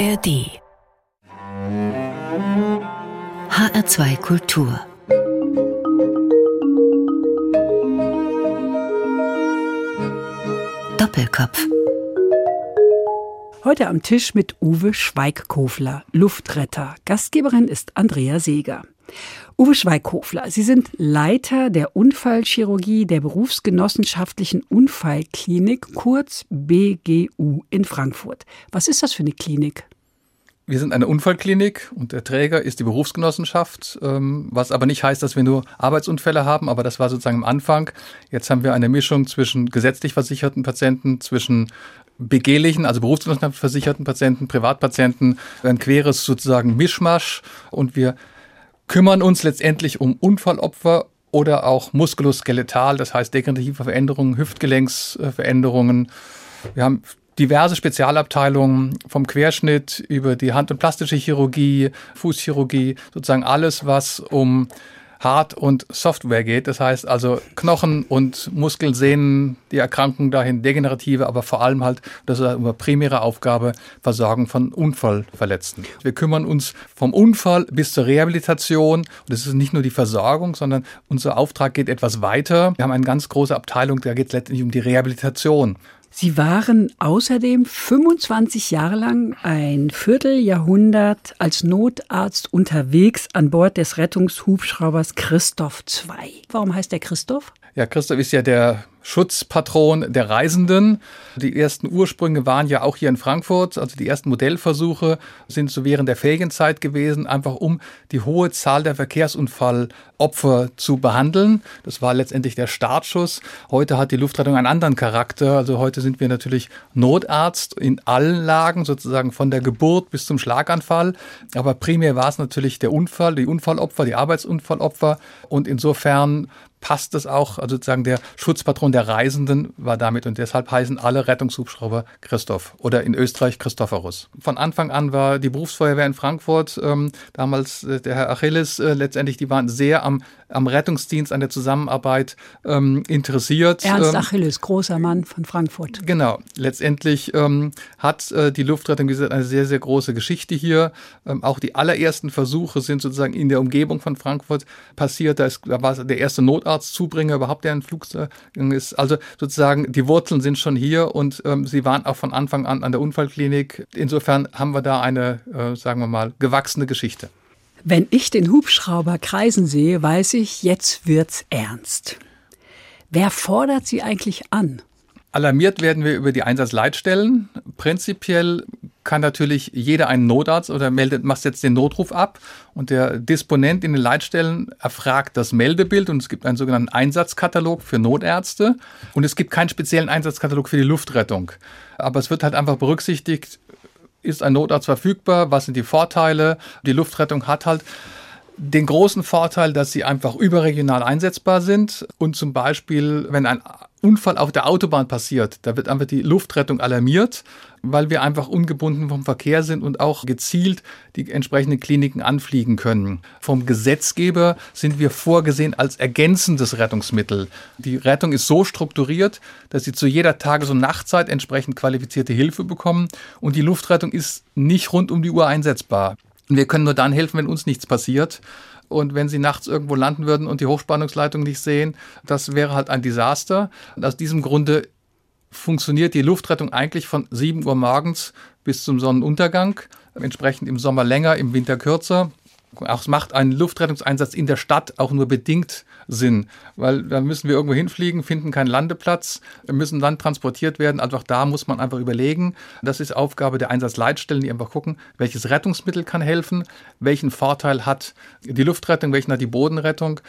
ARD HR2 Kultur Doppelkopf Heute am Tisch mit Uwe Schweigkofler, Luftretter. Gastgeberin ist Andrea Seeger. Uwe Schweigkofler, Sie sind Leiter der Unfallchirurgie der Berufsgenossenschaftlichen Unfallklinik, kurz BGU in Frankfurt. Was ist das für eine Klinik? Wir sind eine Unfallklinik und der Träger ist die Berufsgenossenschaft, ähm, was aber nicht heißt, dass wir nur Arbeitsunfälle haben, aber das war sozusagen am Anfang. Jetzt haben wir eine Mischung zwischen gesetzlich versicherten Patienten, zwischen begehlichen, also berufsgenossenschaftsversicherten Patienten, Privatpatienten, ein queres sozusagen Mischmasch und wir kümmern uns letztendlich um Unfallopfer oder auch muskuloskeletal, das heißt degenerative Veränderungen, Hüftgelenksveränderungen. Wir haben diverse Spezialabteilungen vom Querschnitt über die Hand- und plastische Chirurgie, Fußchirurgie, sozusagen alles, was um Hard- und Software geht. Das heißt also Knochen und Muskeln, Sehnen, die Erkrankung dahin, degenerative, aber vor allem halt, das ist eine primäre Aufgabe, Versorgung von Unfallverletzten. Wir kümmern uns vom Unfall bis zur Rehabilitation. Und das ist nicht nur die Versorgung, sondern unser Auftrag geht etwas weiter. Wir haben eine ganz große Abteilung, da geht es letztendlich um die Rehabilitation. Sie waren außerdem 25 Jahre lang ein Vierteljahrhundert als Notarzt unterwegs an Bord des Rettungshubschraubers Christoph II. Warum heißt der Christoph? Ja, Christoph ist ja der Schutzpatron der Reisenden. Die ersten Ursprünge waren ja auch hier in Frankfurt. Also die ersten Modellversuche sind so während der Ferienzeit gewesen, einfach um die hohe Zahl der Verkehrsunfallopfer zu behandeln. Das war letztendlich der Startschuss. Heute hat die Luftrettung einen anderen Charakter. Also heute sind wir natürlich Notarzt in allen Lagen, sozusagen von der Geburt bis zum Schlaganfall. Aber primär war es natürlich der Unfall, die Unfallopfer, die Arbeitsunfallopfer. Und insofern passt es auch, also sozusagen der Schutzpatron der Reisenden war damit und deshalb heißen alle Rettungshubschrauber Christoph oder in Österreich Christophorus. Von Anfang an war die Berufsfeuerwehr in Frankfurt, ähm, damals äh, der Herr Achilles, äh, letztendlich, die waren sehr am, am Rettungsdienst, an der Zusammenarbeit ähm, interessiert. Ernst ähm, Achilles, großer Mann von Frankfurt. Genau, letztendlich ähm, hat äh, die Luftrettung gesagt, eine sehr, sehr große Geschichte hier. Ähm, auch die allerersten Versuche sind sozusagen in der Umgebung von Frankfurt passiert. Da, ist, da war der erste Notarzt Notarztzubringer überhaupt, der ein Flugzeug ist. Also sozusagen die Wurzeln sind schon hier und ähm, sie waren auch von Anfang an an der Unfallklinik. Insofern haben wir da eine, äh, sagen wir mal, gewachsene Geschichte. Wenn ich den Hubschrauber kreisen sehe, weiß ich, jetzt wird's ernst. Wer fordert sie eigentlich an? Alarmiert werden wir über die Einsatzleitstellen. Prinzipiell kann natürlich jeder einen Notarzt oder meldet, macht jetzt den Notruf ab und der Disponent in den Leitstellen erfragt das Meldebild und es gibt einen sogenannten Einsatzkatalog für Notärzte und es gibt keinen speziellen Einsatzkatalog für die Luftrettung. Aber es wird halt einfach berücksichtigt, ist ein Notarzt verfügbar, was sind die Vorteile. Die Luftrettung hat halt den großen Vorteil, dass sie einfach überregional einsetzbar sind und zum Beispiel, wenn ein Unfall auf der Autobahn passiert, da wird einfach die Luftrettung alarmiert, weil wir einfach ungebunden vom Verkehr sind und auch gezielt die entsprechenden Kliniken anfliegen können. Vom Gesetzgeber sind wir vorgesehen als ergänzendes Rettungsmittel. Die Rettung ist so strukturiert, dass sie zu jeder Tages- und Nachtzeit entsprechend qualifizierte Hilfe bekommen und die Luftrettung ist nicht rund um die Uhr einsetzbar. Wir können nur dann helfen, wenn uns nichts passiert. Und wenn sie nachts irgendwo landen würden und die Hochspannungsleitung nicht sehen, das wäre halt ein Desaster. Und aus diesem Grunde funktioniert die Luftrettung eigentlich von 7 Uhr morgens bis zum Sonnenuntergang. Entsprechend im Sommer länger, im Winter kürzer. Auch es macht einen Luftrettungseinsatz in der Stadt auch nur bedingt Sinn, weil da müssen wir irgendwo hinfliegen, finden keinen Landeplatz, müssen dann transportiert werden. Also auch da muss man einfach überlegen. Das ist Aufgabe der Einsatzleitstellen, die einfach gucken, welches Rettungsmittel kann helfen, welchen Vorteil hat die Luftrettung, welchen hat die Bodenrettung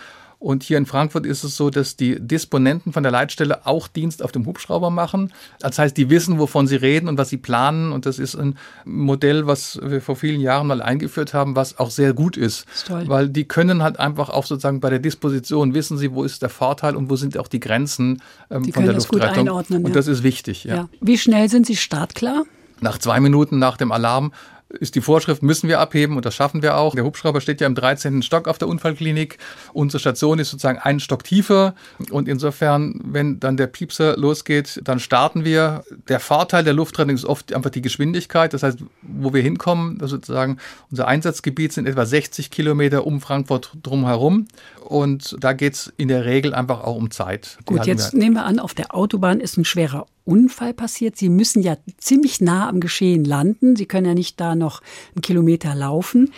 und hier in Frankfurt ist es so, dass die Disponenten von der Leitstelle auch Dienst auf dem Hubschrauber machen. Das heißt, die wissen, wovon sie reden und was sie planen. Und das ist ein Modell, was wir vor vielen Jahren mal eingeführt haben, was auch sehr gut ist. ist weil die können halt einfach auch sozusagen bei der Disposition wissen sie, wo ist der Vorteil und wo sind auch die Grenzen ähm, die von der Luftrettung. Gut einordnen, und ja. das ist wichtig. Ja. ja. Wie schnell sind Sie startklar? Nach zwei Minuten nach dem Alarm ist die Vorschrift, müssen wir abheben und das schaffen wir auch. Der Hubschrauber steht ja im 13. Stock auf der Unfallklinik. Unsere Station ist sozusagen einen Stock tiefer und insofern, wenn dann der Piepser losgeht, dann starten wir. Der Vorteil der Luftrettung ist oft einfach die Geschwindigkeit. Das heißt, wo wir hinkommen, sozusagen unser Einsatzgebiet sind etwa 60 Kilometer um Frankfurt drumherum und da geht es in der Regel einfach auch um Zeit. Gut, jetzt nehmen wir an, auf der Autobahn ist ein schwerer Unfall passiert. Sie müssen ja ziemlich nah am Geschehen landen. Sie können ja nicht da noch einen Kilometer laufen.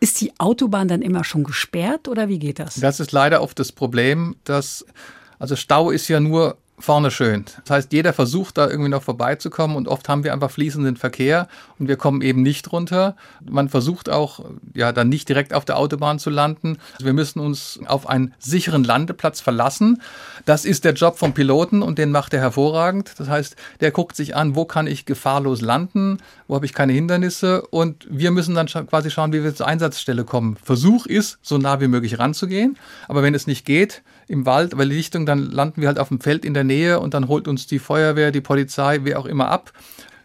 Ist die Autobahn dann immer schon gesperrt oder wie geht das? Das ist leider oft das Problem, dass also Stau ist ja nur vorne schön. Das heißt, jeder versucht da irgendwie noch vorbeizukommen und oft haben wir einfach fließenden Verkehr und wir kommen eben nicht runter. Man versucht auch, ja, dann nicht direkt auf der Autobahn zu landen. Also wir müssen uns auf einen sicheren Landeplatz verlassen. Das ist der Job vom Piloten und den macht er hervorragend. Das heißt, der guckt sich an, wo kann ich gefahrlos landen, wo habe ich keine Hindernisse und wir müssen dann quasi schauen, wie wir zur Einsatzstelle kommen. Versuch ist, so nah wie möglich ranzugehen, aber wenn es nicht geht, im Wald, weil die Lichtung, dann landen wir halt auf dem Feld in der Nähe und dann holt uns die Feuerwehr, die Polizei, wer auch immer ab.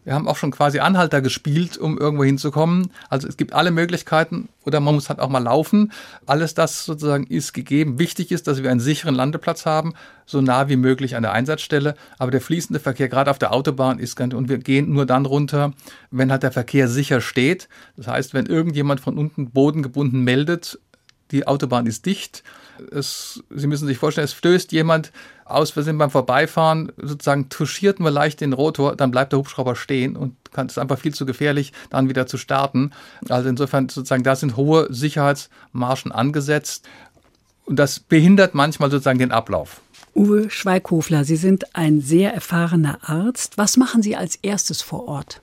Wir haben auch schon quasi Anhalter gespielt, um irgendwo hinzukommen. Also es gibt alle Möglichkeiten oder man muss halt auch mal laufen. Alles das sozusagen ist gegeben. Wichtig ist, dass wir einen sicheren Landeplatz haben, so nah wie möglich an der Einsatzstelle. Aber der fließende Verkehr, gerade auf der Autobahn, ist ganz, und wir gehen nur dann runter, wenn halt der Verkehr sicher steht. Das heißt, wenn irgendjemand von unten bodengebunden meldet, die Autobahn ist dicht, es, Sie müssen sich vorstellen, es stößt jemand aus, wir sind beim Vorbeifahren, sozusagen touchiert nur leicht den Rotor, dann bleibt der Hubschrauber stehen und kann, ist einfach viel zu gefährlich, dann wieder zu starten. Also insofern sozusagen, da sind hohe Sicherheitsmarschen angesetzt und das behindert manchmal sozusagen den Ablauf. Uwe Schweighofler, Sie sind ein sehr erfahrener Arzt. Was machen Sie als erstes vor Ort?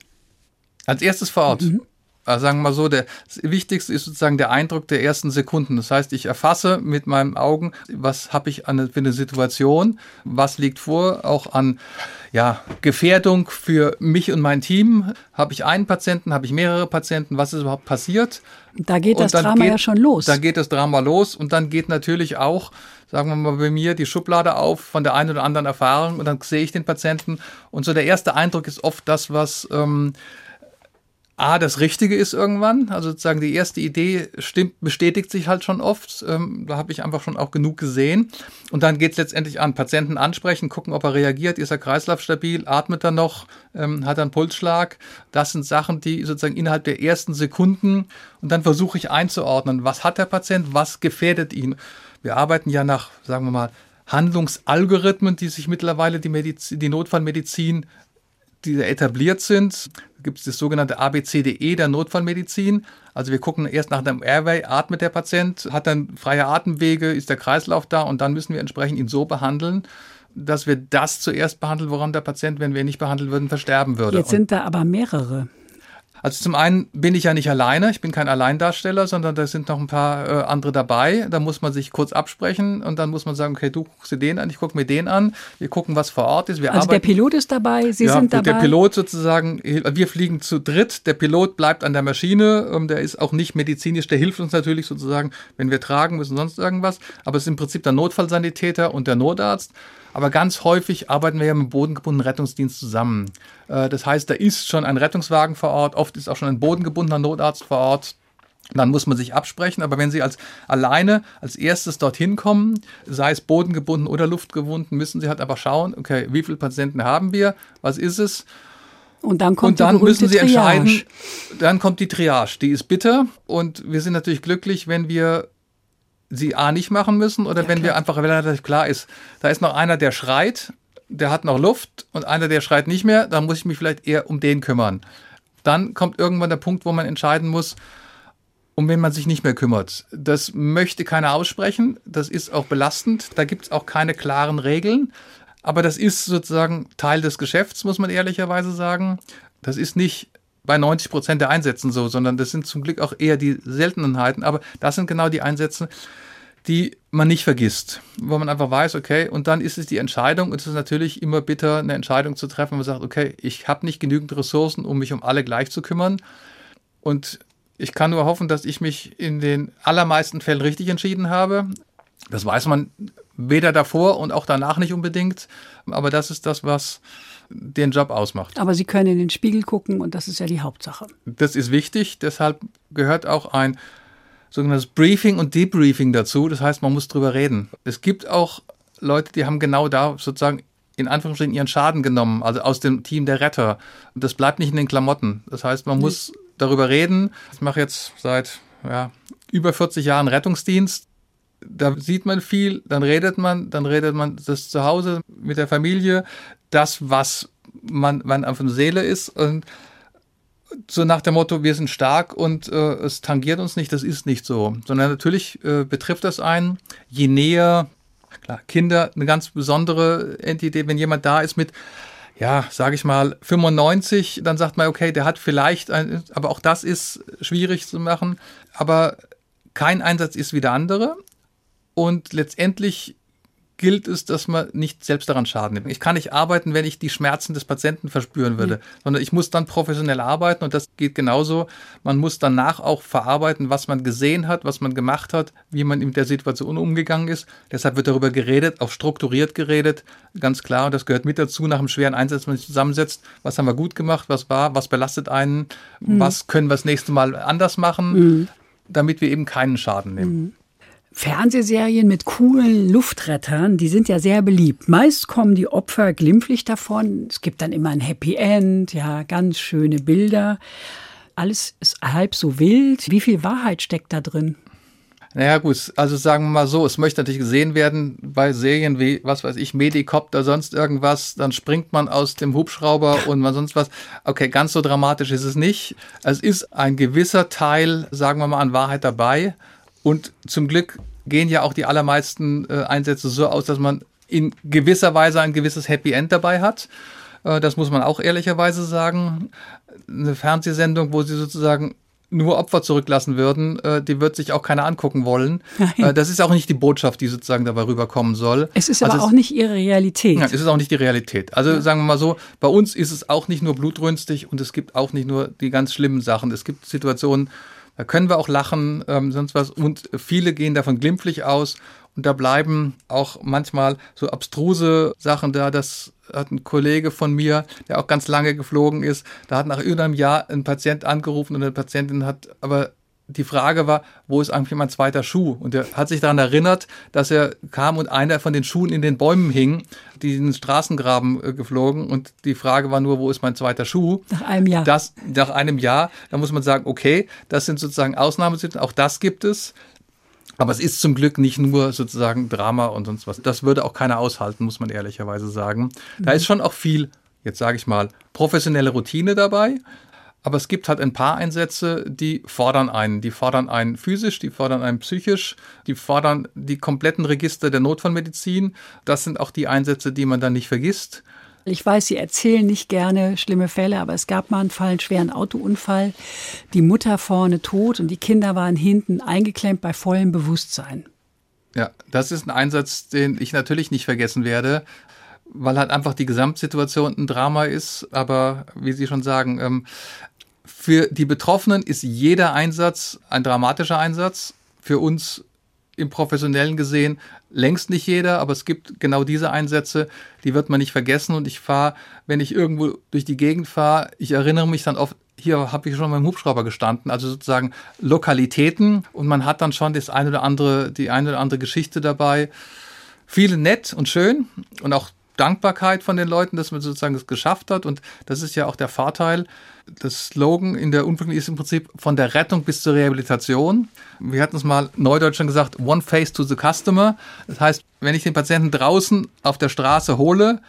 Als erstes vor Ort? Mhm also sagen wir mal so, der, Wichtigste ist sozusagen der Eindruck der ersten Sekunden. Das heißt, ich erfasse mit meinen Augen, was habe ich an, für eine Situation, was liegt vor, auch an ja, Gefährdung für mich und mein Team. Habe ich einen Patienten, habe ich mehrere Patienten, was ist überhaupt passiert? Da geht das Drama geht, ja schon los. Da geht das Drama los und dann geht natürlich auch, sagen wir mal, bei mir die Schublade auf von der einen oder anderen Erfahrung und dann sehe ich den Patienten. Und so der erste Eindruck ist oft das, was ähm, A, das Richtige ist irgendwann. Also sozusagen die erste Idee stimmt, bestätigt sich halt schon oft. Ähm, da habe ich einfach schon auch genug gesehen. Und dann geht es letztendlich an Patienten ansprechen, gucken, ob er reagiert, ist er kreislaufstabil, atmet er noch, ähm, hat er einen Pulsschlag. Das sind Sachen, die sozusagen innerhalb der ersten Sekunden und dann versuche ich einzuordnen, was hat der Patient, was gefährdet ihn. Wir arbeiten ja nach, sagen wir mal, Handlungsalgorithmen, die sich mittlerweile die, Medizin, die Notfallmedizin die etabliert sind. Gibt es das sogenannte ABCDE der Notfallmedizin. Also wir gucken erst nach dem Airway, atmet der Patient, hat dann freie Atemwege, ist der Kreislauf da und dann müssen wir entsprechend ihn so behandeln, dass wir das zuerst behandeln, woran der Patient, wenn wir ihn nicht behandeln würden, versterben würde. Jetzt sind da aber mehrere. Also zum einen bin ich ja nicht alleine, ich bin kein Alleindarsteller, sondern da sind noch ein paar äh, andere dabei. Da muss man sich kurz absprechen und dann muss man sagen, okay, du guckst dir den an, ich gucke mir den an. Wir gucken, was vor Ort ist. Wir also arbeiten. der Pilot ist dabei, Sie ja, sind dabei. Der Pilot sozusagen, wir fliegen zu dritt. Der Pilot bleibt an der Maschine. Ähm, der ist auch nicht medizinisch, der hilft uns natürlich sozusagen, wenn wir tragen müssen, sonst irgendwas. Aber es ist im Prinzip der Notfallsanitäter und der Notarzt. Aber ganz häufig arbeiten wir ja mit dem bodengebundenen Rettungsdienst zusammen. Äh, das heißt, da ist schon ein Rettungswagen vor Ort, oft ist auch schon ein bodengebundener Notarzt vor Ort. Dann muss man sich absprechen, aber wenn Sie als alleine als erstes dorthin kommen, sei es bodengebunden oder luftgebunden, müssen Sie halt einfach schauen, okay, wie viele Patienten haben wir, was ist es? Und dann kommt und dann die müssen Sie Triage. entscheiden, dann kommt die Triage, die ist bitter und wir sind natürlich glücklich, wenn wir sie A nicht machen müssen oder ja, wenn klar. wir einfach relativ klar ist, da ist noch einer, der schreit, der hat noch Luft und einer, der schreit nicht mehr, dann muss ich mich vielleicht eher um den kümmern. Dann kommt irgendwann der Punkt, wo man entscheiden muss, um wen man sich nicht mehr kümmert. Das möchte keiner aussprechen, das ist auch belastend, da gibt es auch keine klaren Regeln, aber das ist sozusagen Teil des Geschäfts, muss man ehrlicherweise sagen. Das ist nicht bei 90 Prozent der Einsätzen so, sondern das sind zum Glück auch eher die Seltenheiten. Aber das sind genau die Einsätze, die man nicht vergisst, wo man einfach weiß, okay, und dann ist es die Entscheidung, und es ist natürlich immer bitter, eine Entscheidung zu treffen, wo man sagt, okay, ich habe nicht genügend Ressourcen, um mich um alle gleich zu kümmern. Und ich kann nur hoffen, dass ich mich in den allermeisten Fällen richtig entschieden habe. Das weiß man weder davor und auch danach nicht unbedingt. Aber das ist das, was den Job ausmacht. Aber Sie können in den Spiegel gucken und das ist ja die Hauptsache. Das ist wichtig, deshalb gehört auch ein sogenanntes Briefing und Debriefing dazu. Das heißt, man muss drüber reden. Es gibt auch Leute, die haben genau da sozusagen in Anführungsstrichen ihren Schaden genommen, also aus dem Team der Retter. Das bleibt nicht in den Klamotten. Das heißt, man muss darüber reden. Ich mache jetzt seit ja, über 40 Jahren Rettungsdienst. Da sieht man viel, dann redet man, dann redet man das zu Hause mit der Familie, das, was man, man auf der Seele ist und so nach dem Motto, wir sind stark und äh, es tangiert uns nicht, das ist nicht so. Sondern natürlich äh, betrifft das einen, je näher, klar, Kinder eine ganz besondere Entität, wenn jemand da ist mit, ja, sage ich mal, 95, dann sagt man, okay, der hat vielleicht, ein, aber auch das ist schwierig zu machen. Aber kein Einsatz ist wie der andere. Und letztendlich gilt es, dass man nicht selbst daran Schaden nimmt. Ich kann nicht arbeiten, wenn ich die Schmerzen des Patienten verspüren würde, mhm. sondern ich muss dann professionell arbeiten und das geht genauso. Man muss danach auch verarbeiten, was man gesehen hat, was man gemacht hat, wie man mit der Situation umgegangen ist. Deshalb wird darüber geredet, auch strukturiert geredet, ganz klar. Und das gehört mit dazu nach einem schweren Einsatz, wenn man sich zusammensetzt. Was haben wir gut gemacht? Was war? Was belastet einen? Mhm. Was können wir das nächste Mal anders machen? Mhm. damit wir eben keinen Schaden nehmen. Fernsehserien mit coolen Luftrettern, die sind ja sehr beliebt. Meist kommen die Opfer glimpflich davon. Es gibt dann immer ein Happy End, ja, ganz schöne Bilder. Alles ist halb so wild. Wie viel Wahrheit steckt da drin? Naja, gut, also sagen wir mal so, es möchte natürlich gesehen werden bei Serien wie, was weiß ich, Medicopter, sonst irgendwas, dann springt man aus dem Hubschrauber und man sonst was. Okay, ganz so dramatisch ist es nicht. Es ist ein gewisser Teil, sagen wir mal, an Wahrheit dabei. Und zum Glück gehen ja auch die allermeisten äh, Einsätze so aus, dass man in gewisser Weise ein gewisses Happy End dabei hat. Äh, das muss man auch ehrlicherweise sagen. Eine Fernsehsendung, wo sie sozusagen nur Opfer zurücklassen würden, äh, die wird sich auch keiner angucken wollen. Äh, das ist auch nicht die Botschaft, die sozusagen dabei rüberkommen soll. Es ist also aber auch nicht ihre Realität. Ja, es ist auch nicht die Realität. Also ja. sagen wir mal so, bei uns ist es auch nicht nur blutrünstig und es gibt auch nicht nur die ganz schlimmen Sachen. Es gibt Situationen, da können wir auch lachen, ähm, sonst was. Und viele gehen davon glimpflich aus. Und da bleiben auch manchmal so abstruse Sachen da. Das hat ein Kollege von mir, der auch ganz lange geflogen ist, da hat nach irgendeinem Jahr ein Patient angerufen und eine Patientin hat aber die Frage war, wo ist eigentlich mein zweiter Schuh? Und er hat sich daran erinnert, dass er kam und einer von den Schuhen in den Bäumen hing, die in den Straßengraben äh, geflogen. Und die Frage war nur, wo ist mein zweiter Schuh? Nach einem Jahr. Das, nach einem Jahr, da muss man sagen, okay, das sind sozusagen Ausnahmesituationen, auch das gibt es. Aber es ist zum Glück nicht nur sozusagen Drama und sonst was. Das würde auch keiner aushalten, muss man ehrlicherweise sagen. Da mhm. ist schon auch viel, jetzt sage ich mal, professionelle Routine dabei. Aber es gibt halt ein paar Einsätze, die fordern einen. Die fordern einen physisch, die fordern einen psychisch, die fordern die kompletten Register der Notfallmedizin. Das sind auch die Einsätze, die man dann nicht vergisst. Ich weiß, Sie erzählen nicht gerne schlimme Fälle, aber es gab mal einen Fall, einen schweren Autounfall. Die Mutter vorne tot und die Kinder waren hinten eingeklemmt bei vollem Bewusstsein. Ja, das ist ein Einsatz, den ich natürlich nicht vergessen werde weil halt einfach die Gesamtsituation ein Drama ist. Aber wie Sie schon sagen, ähm, für die Betroffenen ist jeder Einsatz ein dramatischer Einsatz. Für uns im Professionellen gesehen längst nicht jeder, aber es gibt genau diese Einsätze, die wird man nicht vergessen. Und ich fahre, wenn ich irgendwo durch die Gegend fahre, ich erinnere mich dann oft, hier habe ich schon beim Hubschrauber gestanden, also sozusagen Lokalitäten und man hat dann schon das eine oder andere, die eine oder andere Geschichte dabei. Viele nett und schön und auch Dankbarkeit von den Leuten, dass man sozusagen es geschafft hat. Und das ist ja auch der Vorteil. Das Slogan in der Unfallklinik ist im Prinzip von der Rettung bis zur Rehabilitation. Wir hatten es mal neudeutsch schon gesagt, one face to the customer. Das heißt, wenn ich den Patienten draußen auf der Straße hole,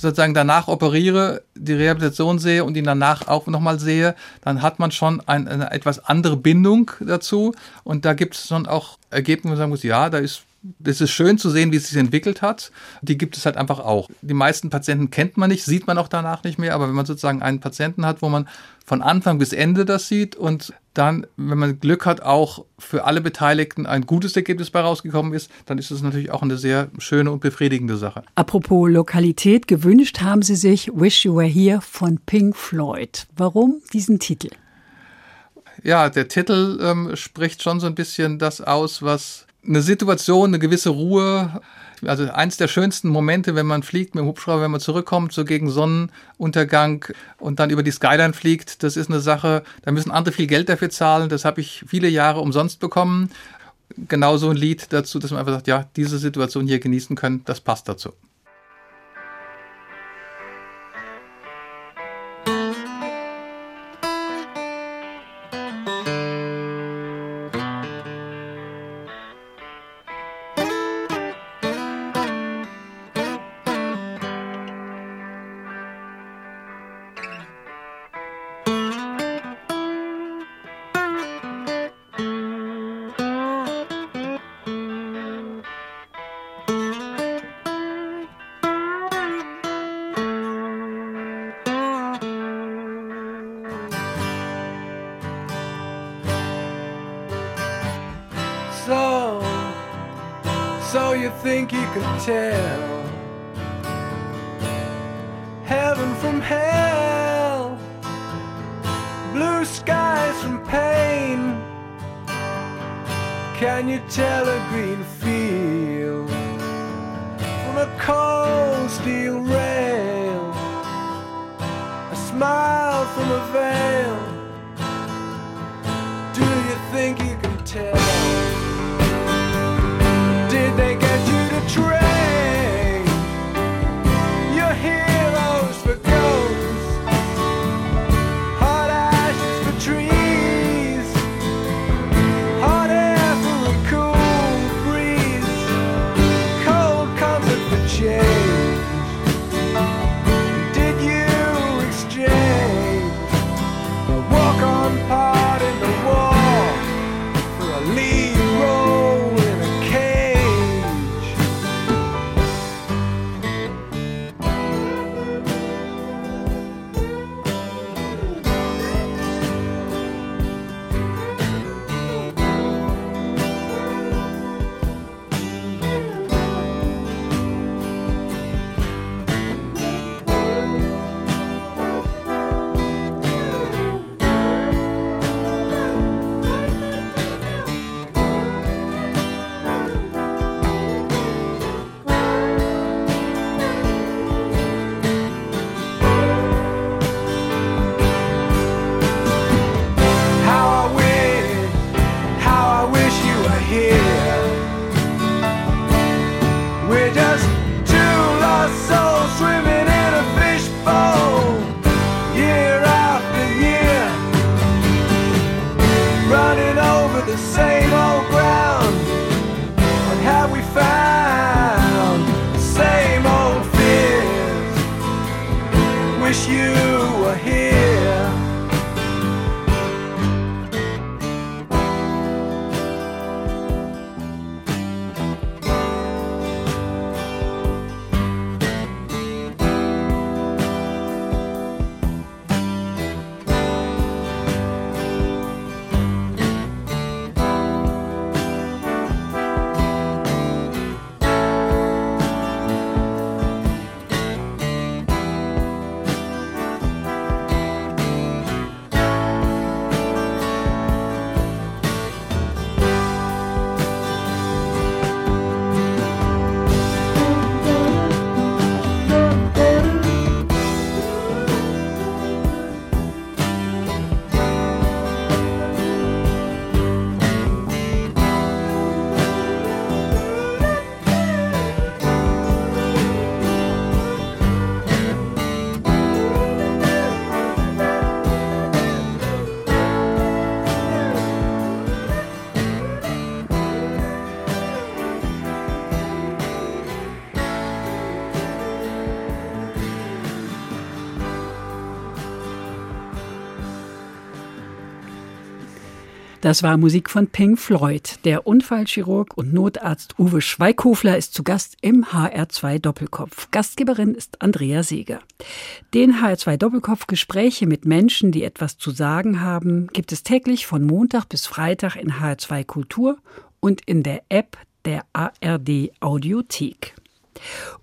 sozusagen danach operiere, die Rehabilitation sehe und ihn danach auch nochmal sehe, dann hat man schon ein, eine etwas andere Bindung dazu. Und da gibt es schon auch Ergebnisse, wo man sagen muss, ja, da ist das ist schön zu sehen, wie es sich entwickelt hat. Die gibt es halt einfach auch. Die meisten Patienten kennt man nicht, sieht man auch danach nicht mehr, aber wenn man sozusagen einen Patienten hat, wo man von Anfang bis Ende das sieht und dann, wenn man Glück hat, auch für alle Beteiligten ein gutes Ergebnis bei rausgekommen ist, dann ist es natürlich auch eine sehr schöne und befriedigende Sache. Apropos Lokalität, gewünscht haben Sie sich Wish You Were Here von Pink Floyd. Warum diesen Titel? Ja, der Titel ähm, spricht schon so ein bisschen das aus, was eine Situation, eine gewisse Ruhe. Also eins der schönsten Momente, wenn man fliegt mit dem Hubschrauber, wenn man zurückkommt, so gegen Sonnenuntergang und dann über die Skyline fliegt, das ist eine Sache, da müssen andere viel Geld dafür zahlen. Das habe ich viele Jahre umsonst bekommen. Genauso ein Lied dazu, dass man einfach sagt, ja, diese Situation hier genießen können, das passt dazu. Das war Musik von Pink Floyd. Der Unfallchirurg und Notarzt Uwe Schweighofler ist zu Gast im HR2 Doppelkopf. Gastgeberin ist Andrea Seeger. Den HR2 Doppelkopf Gespräche mit Menschen, die etwas zu sagen haben, gibt es täglich von Montag bis Freitag in HR2 Kultur und in der App der ARD Audiothek.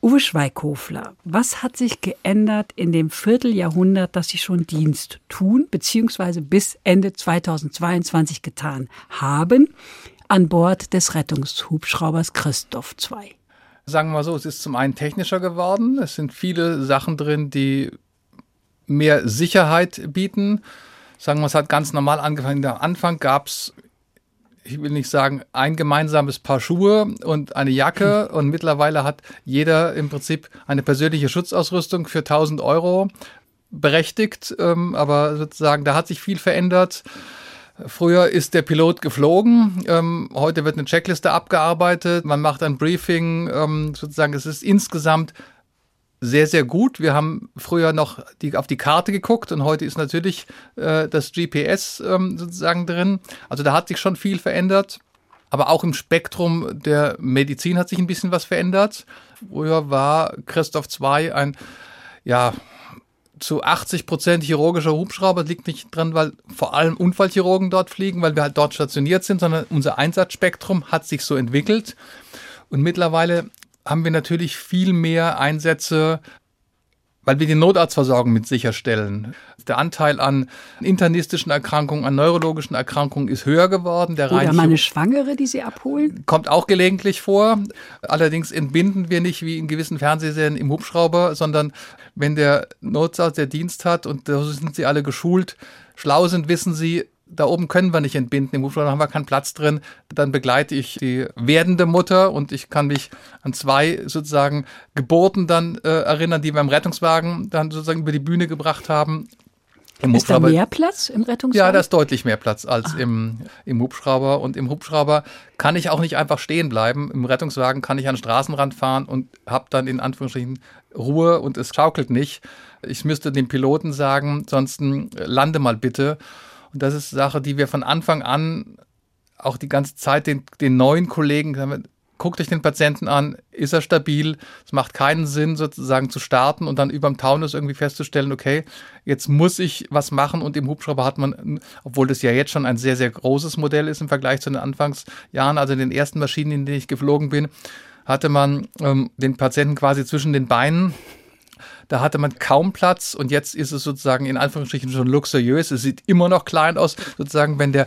Uwe Schweighofler, was hat sich geändert in dem Vierteljahrhundert, das Sie schon Dienst tun, beziehungsweise bis Ende 2022 getan haben? an Bord des Rettungshubschraubers Christoph II. Sagen wir mal so, es ist zum einen technischer geworden. Es sind viele Sachen drin, die mehr Sicherheit bieten. Sagen wir, es hat ganz normal angefangen. Am Anfang gab es, ich will nicht sagen, ein gemeinsames Paar Schuhe und eine Jacke. Und mittlerweile hat jeder im Prinzip eine persönliche Schutzausrüstung für 1000 Euro berechtigt. Ähm, aber sozusagen, da hat sich viel verändert. Früher ist der Pilot geflogen, ähm, heute wird eine Checkliste abgearbeitet, man macht ein Briefing, ähm, sozusagen, es ist insgesamt sehr, sehr gut. Wir haben früher noch die, auf die Karte geguckt und heute ist natürlich äh, das GPS ähm, sozusagen drin. Also da hat sich schon viel verändert. Aber auch im Spektrum der Medizin hat sich ein bisschen was verändert. Früher war Christoph II ein, ja, zu 80 Prozent chirurgischer Hubschrauber. Das liegt nicht dran, weil vor allem Unfallchirurgen dort fliegen, weil wir halt dort stationiert sind, sondern unser Einsatzspektrum hat sich so entwickelt. Und mittlerweile haben wir natürlich viel mehr Einsätze weil wir die Notarztversorgung mit sicherstellen. Der Anteil an internistischen Erkrankungen, an neurologischen Erkrankungen ist höher geworden. Der Oder mal eine Schwangere, die Sie abholen? Kommt auch gelegentlich vor. Allerdings entbinden wir nicht wie in gewissen Fernsehserien im Hubschrauber, sondern wenn der Notarzt der Dienst hat und da sind sie alle geschult, schlau sind, wissen sie, da oben können wir nicht entbinden, im Hubschrauber haben wir keinen Platz drin. Dann begleite ich die werdende Mutter und ich kann mich an zwei sozusagen Geburten dann äh, erinnern, die wir im Rettungswagen dann sozusagen über die Bühne gebracht haben. Im ist da mehr Platz im Rettungswagen? Ja, da ist deutlich mehr Platz als im, im Hubschrauber. Und im Hubschrauber kann ich auch nicht einfach stehen bleiben. Im Rettungswagen kann ich an den Straßenrand fahren und habe dann in Anführungsstrichen Ruhe und es schaukelt nicht. Ich müsste dem Piloten sagen, sonst lande mal bitte. Und das ist Sache, die wir von Anfang an auch die ganze Zeit den, den neuen Kollegen haben, guckt euch den Patienten an, ist er stabil? Es macht keinen Sinn, sozusagen zu starten und dann über dem Taunus irgendwie festzustellen, okay, jetzt muss ich was machen und im Hubschrauber hat man, obwohl das ja jetzt schon ein sehr, sehr großes Modell ist im Vergleich zu den Anfangsjahren, also in den ersten Maschinen, in denen ich geflogen bin, hatte man ähm, den Patienten quasi zwischen den Beinen da hatte man kaum Platz und jetzt ist es sozusagen in Anführungsstrichen schon luxuriös. Es sieht immer noch klein aus, sozusagen, wenn der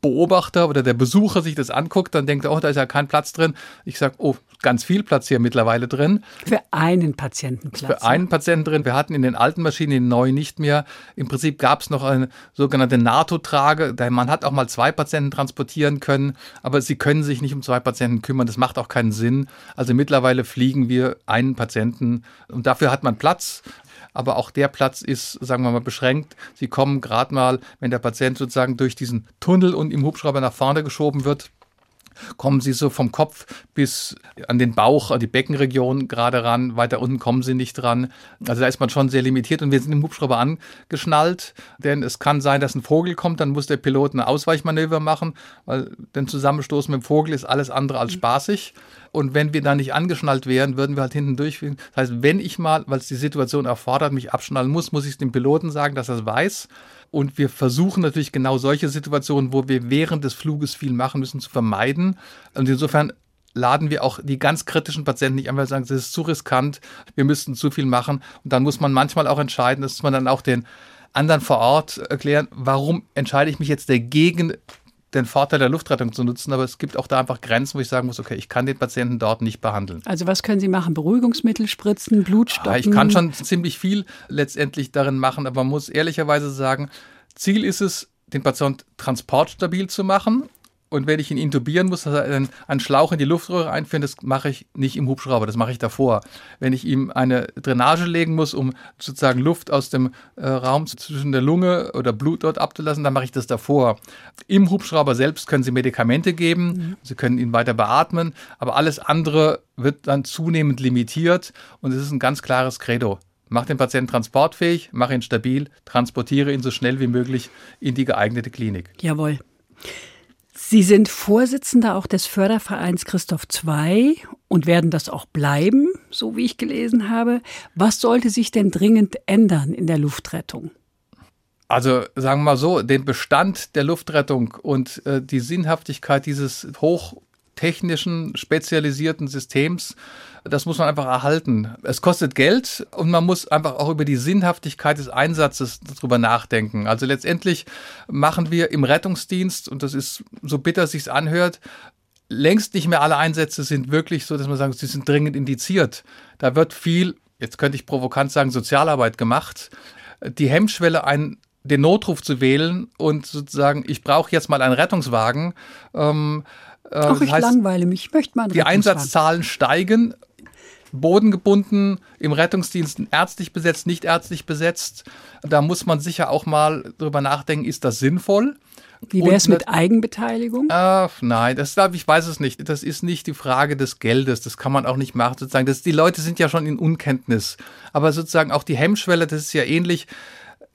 Beobachter oder der Besucher sich das anguckt, dann denkt er, oh, da ist ja kein Platz drin. Ich sage, oh, ganz viel Platz hier mittlerweile drin. Für einen Patientenplatz. Für einen Patienten drin. Wir hatten in den alten Maschinen, in den neuen nicht mehr. Im Prinzip gab es noch eine sogenannte NATO-Trage. Man hat auch mal zwei Patienten transportieren können, aber sie können sich nicht um zwei Patienten kümmern. Das macht auch keinen Sinn. Also mittlerweile fliegen wir einen Patienten und dafür hat man Platz aber auch der Platz ist, sagen wir mal, beschränkt. Sie kommen gerade mal, wenn der Patient sozusagen durch diesen Tunnel und im Hubschrauber nach vorne geschoben wird, kommen sie so vom Kopf bis an den Bauch, an die Beckenregion gerade ran. Weiter unten kommen sie nicht dran. Also da ist man schon sehr limitiert und wir sind im Hubschrauber angeschnallt, denn es kann sein, dass ein Vogel kommt, dann muss der Pilot ein Ausweichmanöver machen, weil den Zusammenstoß mit dem Vogel ist alles andere als spaßig. Und wenn wir da nicht angeschnallt wären, würden wir halt hinten durchfliegen. Das heißt, wenn ich mal, weil es die Situation erfordert, mich abschnallen muss, muss ich dem Piloten sagen, dass er es weiß. Und wir versuchen natürlich genau solche Situationen, wo wir während des Fluges viel machen müssen, zu vermeiden. Und insofern laden wir auch die ganz kritischen Patienten nicht einfach sagen, das ist zu riskant, wir müssten zu viel machen. Und dann muss man manchmal auch entscheiden, dass man dann auch den anderen vor Ort erklären, warum entscheide ich mich jetzt dagegen, den Vorteil der Luftrettung zu nutzen, aber es gibt auch da einfach Grenzen, wo ich sagen muss, okay, ich kann den Patienten dort nicht behandeln. Also was können Sie machen? Beruhigungsmittel spritzen, Blut stoppen? Ah, ich kann schon ziemlich viel letztendlich darin machen, aber man muss ehrlicherweise sagen, Ziel ist es, den Patienten transportstabil zu machen und wenn ich ihn intubieren muss, also einen, einen Schlauch in die Luftröhre einführen, das mache ich nicht im Hubschrauber, das mache ich davor. Wenn ich ihm eine Drainage legen muss, um sozusagen Luft aus dem äh, Raum zwischen der Lunge oder Blut dort abzulassen, dann mache ich das davor. Im Hubschrauber selbst können Sie Medikamente geben, mhm. Sie können ihn weiter beatmen, aber alles andere wird dann zunehmend limitiert und es ist ein ganz klares Credo. Mach den Patienten transportfähig, mach ihn stabil, transportiere ihn so schnell wie möglich in die geeignete Klinik. Jawohl. Sie sind Vorsitzender auch des Fördervereins Christoph II und werden das auch bleiben, so wie ich gelesen habe. Was sollte sich denn dringend ändern in der Luftrettung? Also sagen wir mal so, den Bestand der Luftrettung und äh, die Sinnhaftigkeit dieses hoch hochtechnischen, spezialisierten Systems. Das muss man einfach erhalten. Es kostet Geld und man muss einfach auch über die Sinnhaftigkeit des Einsatzes darüber nachdenken. Also letztendlich machen wir im Rettungsdienst, und das ist so bitter es sich anhört, längst nicht mehr alle Einsätze sind wirklich so, dass man sagt, sie sind dringend indiziert. Da wird viel, jetzt könnte ich provokant sagen, Sozialarbeit gemacht. Die Hemmschwelle, einen, den Notruf zu wählen und sozusagen, ich brauche jetzt mal einen Rettungswagen. Ähm, äh, Ach, ich heißt, langweile mich, ich möchte mal einen Die Einsatzzahlen steigen bodengebunden, im Rettungsdienst ärztlich besetzt, nicht ärztlich besetzt. Da muss man sicher auch mal drüber nachdenken, ist das sinnvoll? Wie wäre es mit Eigenbeteiligung? Äh, nein, das glaube ich weiß es nicht. Das ist nicht die Frage des Geldes. Das kann man auch nicht machen. Sozusagen, das, die Leute sind ja schon in Unkenntnis. Aber sozusagen auch die Hemmschwelle, das ist ja ähnlich.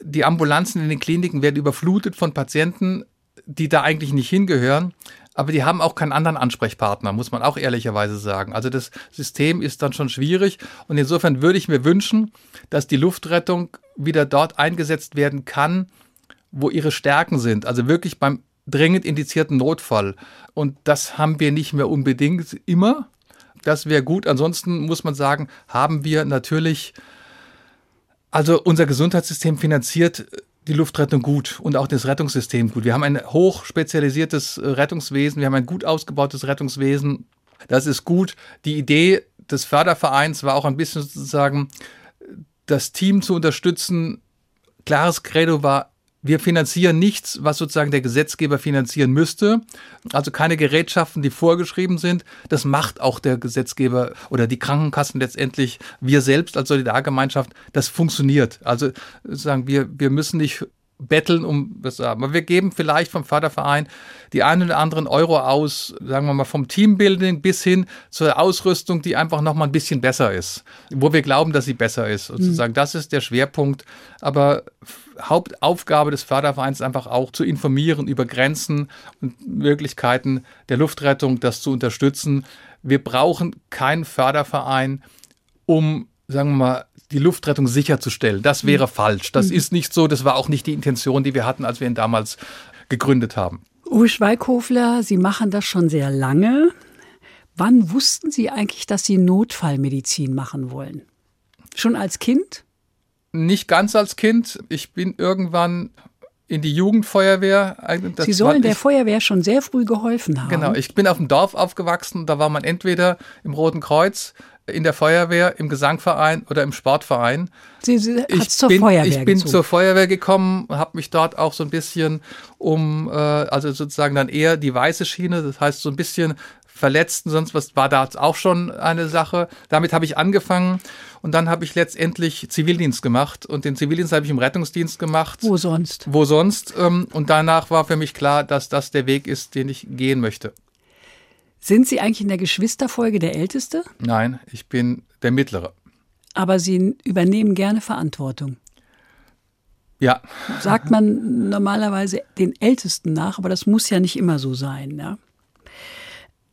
Die Ambulanzen in den Kliniken werden überflutet von Patienten, die da eigentlich nicht hingehören. Aber die haben auch keinen anderen Ansprechpartner, muss man auch ehrlicherweise sagen. Also das System ist dann schon schwierig. Und insofern würde ich mir wünschen, dass die Luftrettung wieder dort eingesetzt werden kann, wo ihre Stärken sind. Also wirklich beim dringend indizierten Notfall. Und das haben wir nicht mehr unbedingt immer. Das wäre gut. Ansonsten muss man sagen, haben wir natürlich, also unser Gesundheitssystem finanziert die Luftrettung gut und auch das Rettungssystem gut. Wir haben ein hoch spezialisiertes äh, Rettungswesen, wir haben ein gut ausgebautes Rettungswesen. Das ist gut. Die Idee des Fördervereins war auch ein bisschen sozusagen, das Team zu unterstützen. Klares Credo war, wir finanzieren nichts, was sozusagen der Gesetzgeber finanzieren müsste. Also keine Gerätschaften, die vorgeschrieben sind. Das macht auch der Gesetzgeber oder die Krankenkassen letztendlich. Wir selbst als Solidargemeinschaft, das funktioniert. Also sagen wir, wir müssen nicht betteln um was sagen. Aber wir geben vielleicht vom Förderverein die einen oder anderen Euro aus, sagen wir mal vom Teambuilding bis hin zur Ausrüstung, die einfach noch mal ein bisschen besser ist, wo wir glauben, dass sie besser ist. Sozusagen, mhm. das ist der Schwerpunkt. Aber Hauptaufgabe des Fördervereins ist einfach auch zu informieren über Grenzen und Möglichkeiten der Luftrettung, das zu unterstützen. Wir brauchen keinen Förderverein, um sagen wir mal, die Luftrettung sicherzustellen. Das wäre mhm. falsch. Das mhm. ist nicht so. Das war auch nicht die Intention, die wir hatten, als wir ihn damals gegründet haben. Uwe Schweighofler, Sie machen das schon sehr lange. Wann wussten Sie eigentlich, dass Sie Notfallmedizin machen wollen? Schon als Kind? Nicht ganz als Kind. Ich bin irgendwann in die Jugendfeuerwehr. Das Sie sollen der Feuerwehr schon sehr früh geholfen haben. Genau, ich bin auf dem Dorf aufgewachsen. Da war man entweder im Roten Kreuz in der Feuerwehr, im Gesangverein oder im Sportverein. Sie, Sie ich zur bin, Feuerwehr Ich bin gezogen. zur Feuerwehr gekommen, habe mich dort auch so ein bisschen um, äh, also sozusagen dann eher die weiße Schiene, das heißt so ein bisschen Verletzten, sonst was war da auch schon eine Sache. Damit habe ich angefangen und dann habe ich letztendlich Zivildienst gemacht und den Zivildienst habe ich im Rettungsdienst gemacht. Wo sonst? Wo sonst. Ähm, und danach war für mich klar, dass das der Weg ist, den ich gehen möchte. Sind Sie eigentlich in der Geschwisterfolge der Älteste? Nein, ich bin der Mittlere. Aber Sie übernehmen gerne Verantwortung. Ja. Sagt man normalerweise den Ältesten nach, aber das muss ja nicht immer so sein. Ja?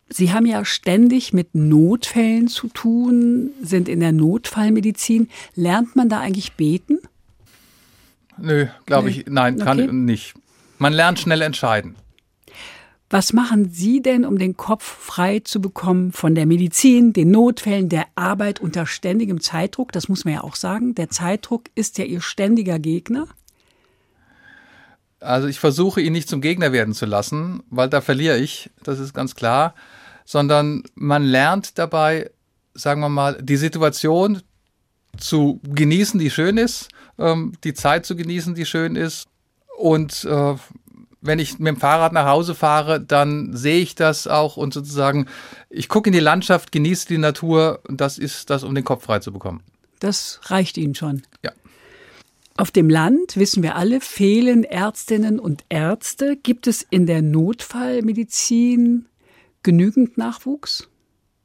Sie haben ja ständig mit Notfällen zu tun, sind in der Notfallmedizin. Lernt man da eigentlich beten? Nö, glaube ich, nein, kann okay. nicht. Man lernt schnell entscheiden. Was machen Sie denn, um den Kopf frei zu bekommen von der Medizin, den Notfällen, der Arbeit unter ständigem Zeitdruck? Das muss man ja auch sagen. Der Zeitdruck ist ja Ihr ständiger Gegner. Also ich versuche ihn nicht zum Gegner werden zu lassen, weil da verliere ich, das ist ganz klar, sondern man lernt dabei, sagen wir mal, die Situation zu genießen, die schön ist, ähm, die Zeit zu genießen, die schön ist und äh, wenn ich mit dem Fahrrad nach Hause fahre, dann sehe ich das auch und sozusagen, ich gucke in die Landschaft, genieße die Natur und das ist das, um den Kopf frei zu bekommen. Das reicht Ihnen schon. Ja. Auf dem Land, wissen wir alle, fehlen Ärztinnen und Ärzte. Gibt es in der Notfallmedizin genügend Nachwuchs?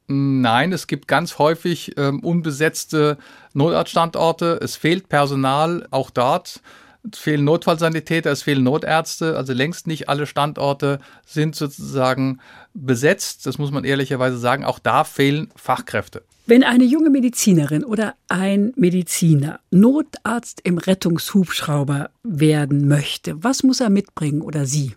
Nein, es gibt ganz häufig ähm, unbesetzte Notarztstandorte. Es fehlt Personal auch dort. Es fehlen Notfallsanitäter, es fehlen Notärzte. Also längst nicht alle Standorte sind sozusagen besetzt. Das muss man ehrlicherweise sagen. Auch da fehlen Fachkräfte. Wenn eine junge Medizinerin oder ein Mediziner Notarzt im Rettungshubschrauber werden möchte, was muss er mitbringen oder sie?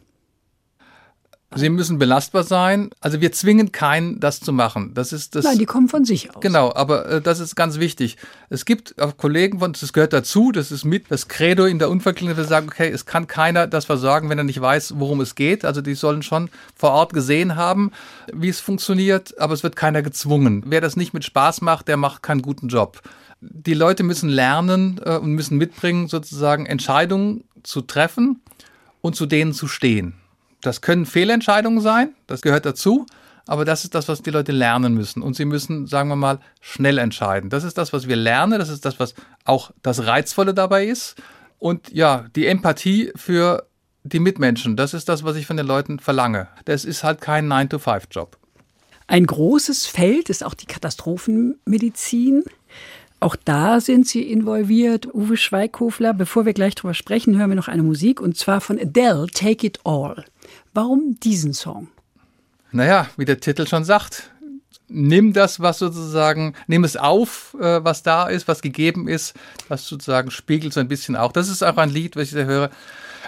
Sie müssen belastbar sein. Also wir zwingen keinen, das zu machen. Das ist das. Nein, die kommen von sich aus. Genau, aber äh, das ist ganz wichtig. Es gibt auch Kollegen von, das gehört dazu, das ist mit das Credo in der Unfallklinik, wir sagen, okay, es kann keiner das versorgen, wenn er nicht weiß, worum es geht. Also die sollen schon vor Ort gesehen haben, wie es funktioniert, aber es wird keiner gezwungen. Wer das nicht mit Spaß macht, der macht keinen guten Job. Die Leute müssen lernen äh, und müssen mitbringen, sozusagen Entscheidungen zu treffen und zu denen zu stehen. Das können Fehlentscheidungen sein, das gehört dazu, aber das ist das, was die Leute lernen müssen. Und sie müssen, sagen wir mal, schnell entscheiden. Das ist das, was wir lernen, das ist das, was auch das Reizvolle dabei ist. Und ja, die Empathie für die Mitmenschen, das ist das, was ich von den Leuten verlange. Das ist halt kein 9-to-5-Job. Ein großes Feld ist auch die Katastrophenmedizin. Auch da sind Sie involviert, Uwe Schweighofler. Bevor wir gleich drüber sprechen, hören wir noch eine Musik und zwar von Adele, Take It All. Warum diesen Song? Naja, wie der Titel schon sagt, nimm das, was sozusagen, nimm es auf, äh, was da ist, was gegeben ist, was sozusagen spiegelt so ein bisschen auch. Das ist auch ein Lied, was ich da höre.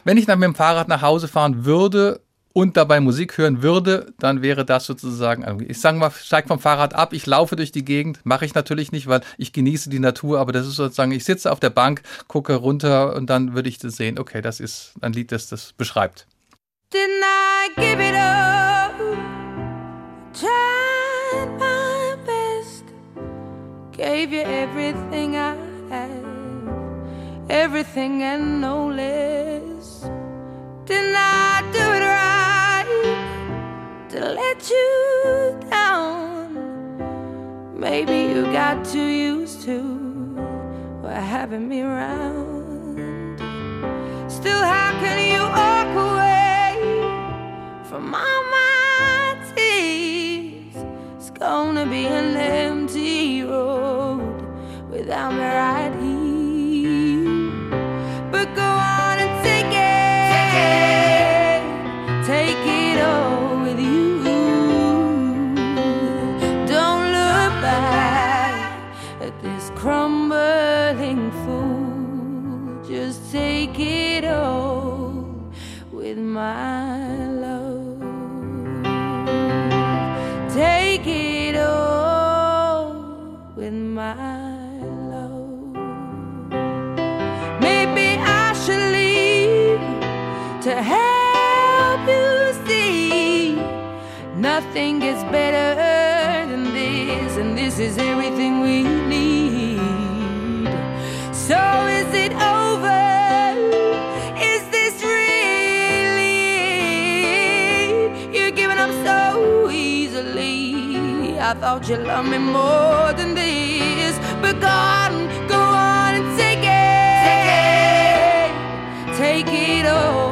Wenn ich dann mit dem Fahrrad nach Hause fahren würde und dabei Musik hören würde, dann wäre das sozusagen, ich sage mal, steig vom Fahrrad ab, ich laufe durch die Gegend, mache ich natürlich nicht, weil ich genieße die Natur, aber das ist sozusagen, ich sitze auf der Bank, gucke runter und dann würde ich das sehen, okay, das ist ein Lied, das das beschreibt. Didn't I give it up? Tried my best, gave you everything I have, everything and no less. Didn't I do it right to let you down? Maybe you got too used to having me around. Still, how can you from all my tears? It's gonna be an empty road without me right here. But go nothing gets better than this, and this is everything we need. So is it over? Is this really? You're giving up so easily. I thought you loved me more than this, but go on, go on and take it, take it all with you.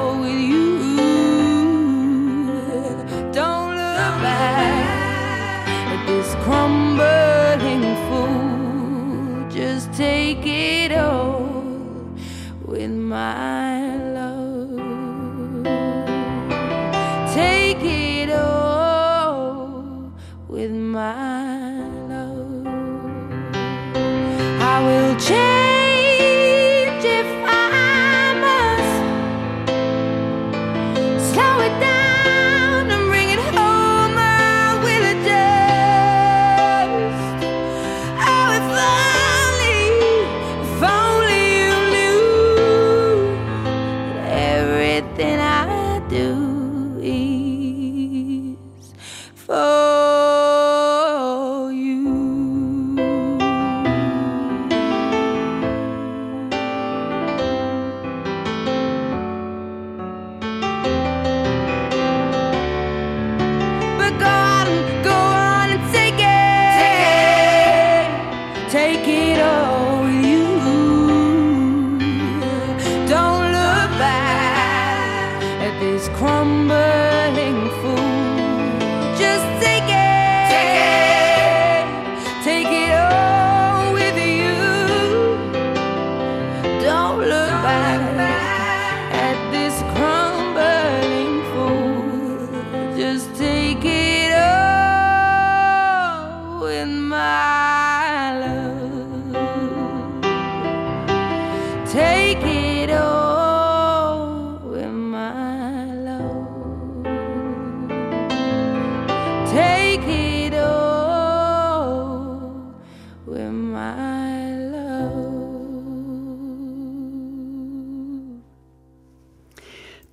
Crumbling fool. Just take it all with my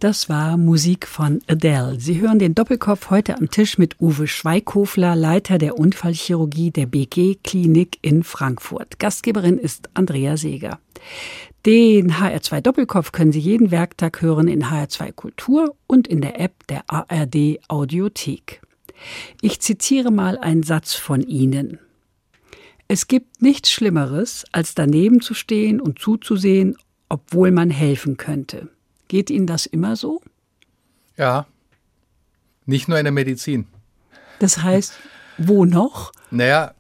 Das war Musik von Adele. Sie hören den Doppelkopf heute am Tisch mit Uwe Schweighofler, Leiter der Unfallchirurgie der BG Klinik in Frankfurt. Gastgeberin ist Andrea Seeger. Den HR2 Doppelkopf können Sie jeden Werktag hören in HR2 Kultur und in der App der ARD Audiothek. Ich zitiere mal einen Satz von Ihnen. Es gibt nichts Schlimmeres, als daneben zu stehen und zuzusehen, obwohl man helfen könnte. Geht Ihnen das immer so? Ja, nicht nur in der Medizin. Das heißt, wo noch? Naja,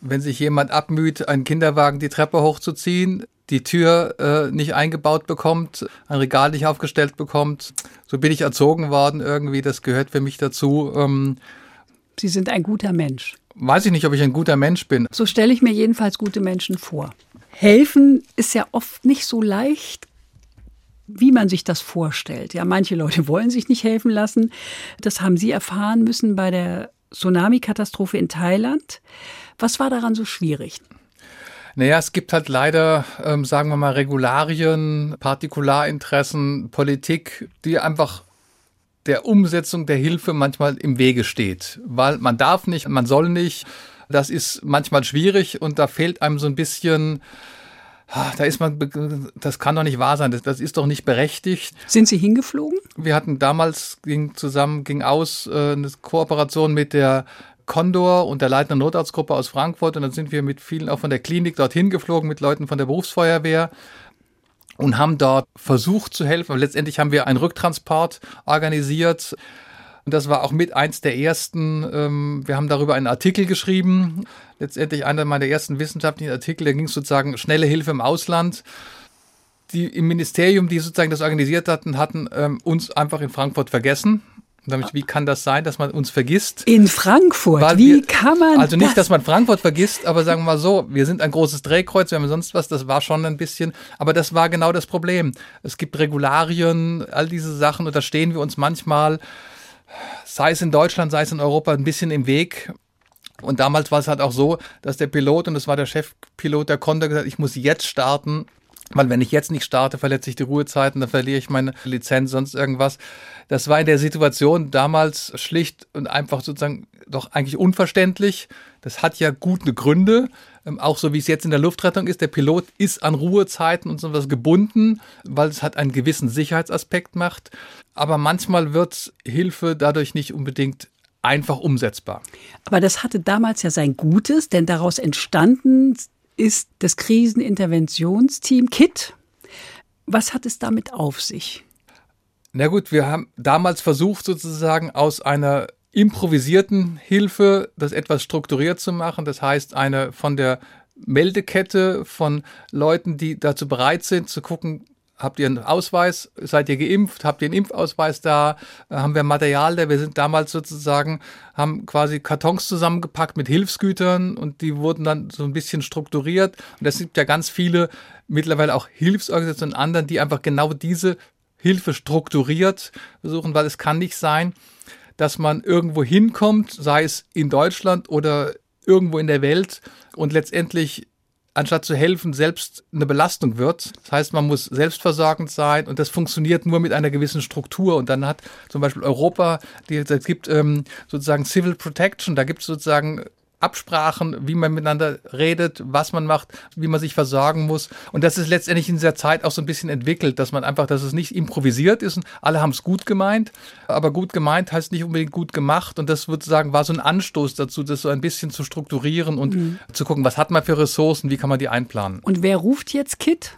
wenn sich jemand abmüht, einen Kinderwagen die Treppe hochzuziehen, die Tür äh, nicht eingebaut bekommt, ein Regal nicht aufgestellt bekommt. So bin ich erzogen worden irgendwie, das gehört für mich dazu. Ähm, Sie sind ein guter Mensch. Weiß ich nicht, ob ich ein guter Mensch bin. So stelle ich mir jedenfalls gute Menschen vor. Helfen ist ja oft nicht so leicht, wie man sich das vorstellt. Ja, manche Leute wollen sich nicht helfen lassen. Das haben Sie erfahren müssen bei der Tsunami-Katastrophe in Thailand. Was war daran so schwierig? Naja, es gibt halt leider, ähm, sagen wir mal, Regularien, Partikularinteressen, Politik, die einfach der Umsetzung der Hilfe manchmal im Wege steht. Weil man darf nicht, man soll nicht. Das ist manchmal schwierig und da fehlt einem so ein bisschen, ah, da ist man, das kann doch nicht wahr sein, das, das ist doch nicht berechtigt. Sind Sie hingeflogen? Wir hatten damals, ging zusammen, ging aus, äh, eine Kooperation mit der Condor und der leitenden Notarztgruppe aus Frankfurt und dann sind wir mit vielen auch von der Klinik dorthin geflogen, mit Leuten von der Berufsfeuerwehr und haben dort versucht zu helfen. Und letztendlich haben wir einen Rücktransport organisiert. Und das war auch mit eins der ersten. Ähm, wir haben darüber einen Artikel geschrieben. Letztendlich einer meiner ersten wissenschaftlichen Artikel. Da ging es sozusagen schnelle Hilfe im Ausland. Die im Ministerium, die sozusagen das organisiert hatten, hatten ähm, uns einfach in Frankfurt vergessen. Nämlich, wie kann das sein, dass man uns vergisst? In Frankfurt? Wie wir- kann man Also nicht, das? dass man Frankfurt vergisst, aber sagen wir mal so, wir sind ein großes Drehkreuz, wir haben sonst was, das war schon ein bisschen, aber das war genau das Problem. Es gibt Regularien, all diese Sachen und da stehen wir uns manchmal, sei es in Deutschland, sei es in Europa, ein bisschen im Weg. Und damals war es halt auch so, dass der Pilot, und das war der Chefpilot der Condor, gesagt hat, ich muss jetzt starten, weil wenn ich jetzt nicht starte, verletze ich die Ruhezeiten, dann verliere ich meine Lizenz, sonst irgendwas. Das war in der Situation damals schlicht und einfach sozusagen doch eigentlich unverständlich. Das hat ja gute Gründe, ähm, auch so wie es jetzt in der Luftrettung ist. Der Pilot ist an Ruhezeiten und sowas gebunden, weil es halt einen gewissen Sicherheitsaspekt macht. Aber manchmal wird Hilfe dadurch nicht unbedingt einfach umsetzbar. Aber das hatte damals ja sein Gutes, denn daraus entstanden ist das Kriseninterventionsteam KIT. Was hat es damit auf sich? Na gut, wir haben damals versucht, sozusagen aus einer improvisierten Hilfe das etwas strukturiert zu machen. Das heißt, eine von der Meldekette von Leuten, die dazu bereit sind, zu gucken, habt ihr einen Ausweis, seid ihr geimpft, habt ihr einen Impfausweis da, haben wir Material da. Wir sind damals sozusagen, haben quasi Kartons zusammengepackt mit Hilfsgütern und die wurden dann so ein bisschen strukturiert. Und es gibt ja ganz viele mittlerweile auch Hilfsorganisationen und anderen, die einfach genau diese Hilfe strukturiert versuchen, weil es kann nicht sein, dass man irgendwo hinkommt, sei es in Deutschland oder irgendwo in der Welt und letztendlich anstatt zu helfen, selbst eine Belastung wird. Das heißt, man muss selbstversorgend sein und das funktioniert nur mit einer gewissen Struktur. Und dann hat zum Beispiel Europa, die, es gibt ähm, sozusagen Civil Protection, da gibt es sozusagen Absprachen, wie man miteinander redet, was man macht, wie man sich versorgen muss. Und das ist letztendlich in dieser Zeit auch so ein bisschen entwickelt, dass man einfach, dass es nicht improvisiert ist und alle haben es gut gemeint. Aber gut gemeint heißt nicht unbedingt gut gemacht. Und das sozusagen war so ein Anstoß dazu, das so ein bisschen zu strukturieren und zu gucken, was hat man für Ressourcen, wie kann man die einplanen. Und wer ruft jetzt KIT?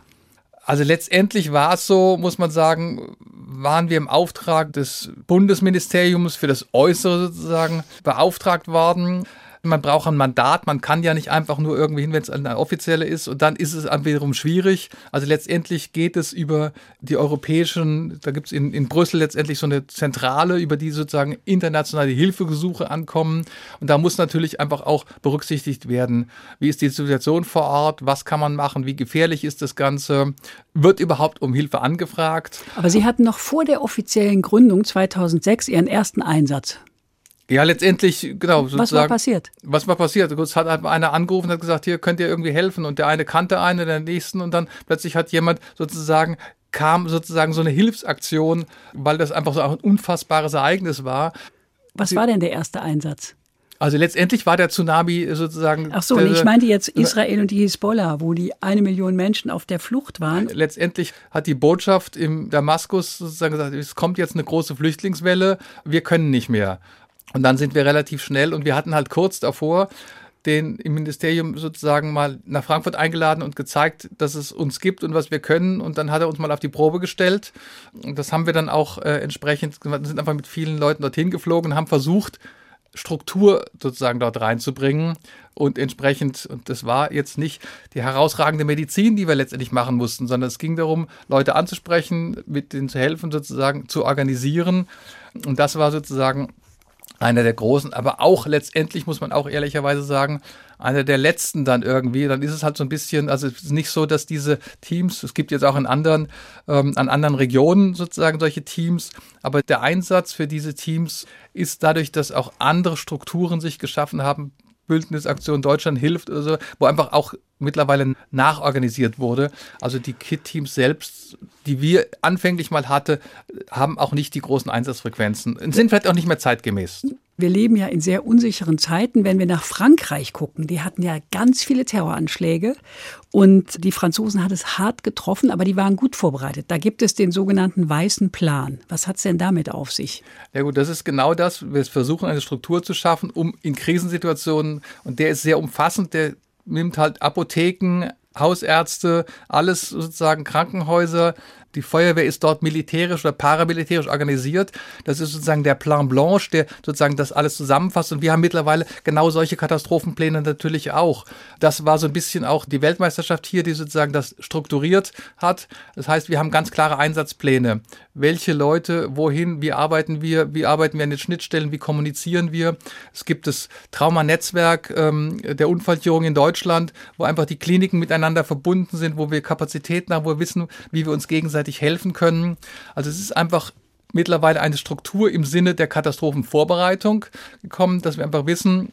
Also letztendlich war es so, muss man sagen, waren wir im Auftrag des Bundesministeriums für das Äußere sozusagen beauftragt worden. Man braucht ein Mandat, man kann ja nicht einfach nur irgendwie hin, wenn es eine offizielle ist und dann ist es wiederum schwierig. Also letztendlich geht es über die europäischen, da gibt es in, in Brüssel letztendlich so eine Zentrale, über die sozusagen internationale Hilfegesuche ankommen und da muss natürlich einfach auch berücksichtigt werden, wie ist die Situation vor Ort, was kann man machen, wie gefährlich ist das Ganze, wird überhaupt um Hilfe angefragt. Aber Sie hatten noch vor der offiziellen Gründung 2006 Ihren ersten Einsatz. Ja, letztendlich, genau. Was war passiert? Was war passiert? Es hat einer angerufen und hat gesagt, hier könnt ihr irgendwie helfen und der eine kannte einen, der nächsten und dann plötzlich hat jemand sozusagen kam sozusagen so eine Hilfsaktion, weil das einfach so ein unfassbares Ereignis war. Was war denn der erste Einsatz? Also letztendlich war der Tsunami sozusagen. Ach so, ich meinte jetzt Israel und die Hisbollah, wo die eine Million Menschen auf der Flucht waren. Letztendlich hat die Botschaft im Damaskus sozusagen gesagt, es kommt jetzt eine große Flüchtlingswelle, wir können nicht mehr. Und dann sind wir relativ schnell und wir hatten halt kurz davor den im Ministerium sozusagen mal nach Frankfurt eingeladen und gezeigt, dass es uns gibt und was wir können. Und dann hat er uns mal auf die Probe gestellt. Und das haben wir dann auch äh, entsprechend, sind einfach mit vielen Leuten dorthin geflogen, haben versucht, Struktur sozusagen dort reinzubringen und entsprechend, und das war jetzt nicht die herausragende Medizin, die wir letztendlich machen mussten, sondern es ging darum, Leute anzusprechen, mit denen zu helfen, sozusagen zu organisieren. Und das war sozusagen einer der großen, aber auch letztendlich muss man auch ehrlicherweise sagen, einer der letzten dann irgendwie. Dann ist es halt so ein bisschen, also es ist nicht so, dass diese Teams, es gibt jetzt auch in anderen, ähm, an anderen Regionen sozusagen solche Teams, aber der Einsatz für diese Teams ist dadurch, dass auch andere Strukturen sich geschaffen haben, Bündnisaktion Deutschland hilft oder so, wo einfach auch mittlerweile nachorganisiert wurde. Also die KIT-Teams selbst, die wir anfänglich mal hatte, haben auch nicht die großen Einsatzfrequenzen und sind vielleicht auch nicht mehr zeitgemäß. Wir leben ja in sehr unsicheren Zeiten. Wenn wir nach Frankreich gucken, die hatten ja ganz viele Terroranschläge und die Franzosen hat es hart getroffen, aber die waren gut vorbereitet. Da gibt es den sogenannten weißen Plan. Was hat es denn damit auf sich? Ja gut, das ist genau das. Wir versuchen eine Struktur zu schaffen, um in Krisensituationen, und der ist sehr umfassend, der nimmt halt Apotheken, Hausärzte, alles sozusagen Krankenhäuser, die Feuerwehr ist dort militärisch oder paramilitärisch organisiert. Das ist sozusagen der Plan Blanche, der sozusagen das alles zusammenfasst. Und wir haben mittlerweile genau solche Katastrophenpläne natürlich auch. Das war so ein bisschen auch die Weltmeisterschaft hier, die sozusagen das strukturiert hat. Das heißt, wir haben ganz klare Einsatzpläne. Welche Leute, wohin, wie arbeiten wir, wie arbeiten wir an den Schnittstellen, wie kommunizieren wir. Es gibt das Traumanetzwerk ähm, der Unfallchirurgie in Deutschland, wo einfach die Kliniken miteinander verbunden sind, wo wir Kapazitäten haben, wo wir wissen, wie wir uns gegenseitig gegenseitig helfen können. Also es ist einfach mittlerweile eine Struktur im Sinne der Katastrophenvorbereitung gekommen, dass wir einfach wissen,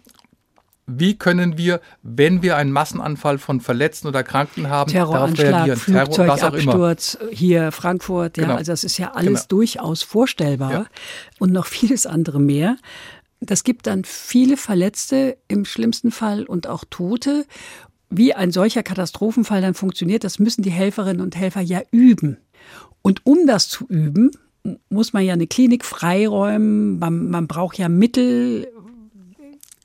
wie können wir, wenn wir einen Massenanfall von Verletzten oder Kranken haben, darauf reagieren? Flugzeugabsturz hier Frankfurt, ja, genau. also das ist ja alles genau. durchaus vorstellbar ja. und noch vieles andere mehr. Das gibt dann viele Verletzte im schlimmsten Fall und auch Tote. Wie ein solcher Katastrophenfall dann funktioniert, das müssen die Helferinnen und Helfer ja üben. Und um das zu üben, muss man ja eine Klinik freiräumen, man, man braucht ja Mittel.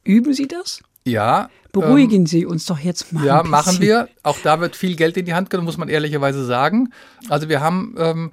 Üben Sie das? Ja. Beruhigen ähm, Sie uns doch jetzt mal. Ja, machen wir. Auch da wird viel Geld in die Hand genommen, muss man ehrlicherweise sagen. Also wir haben ähm,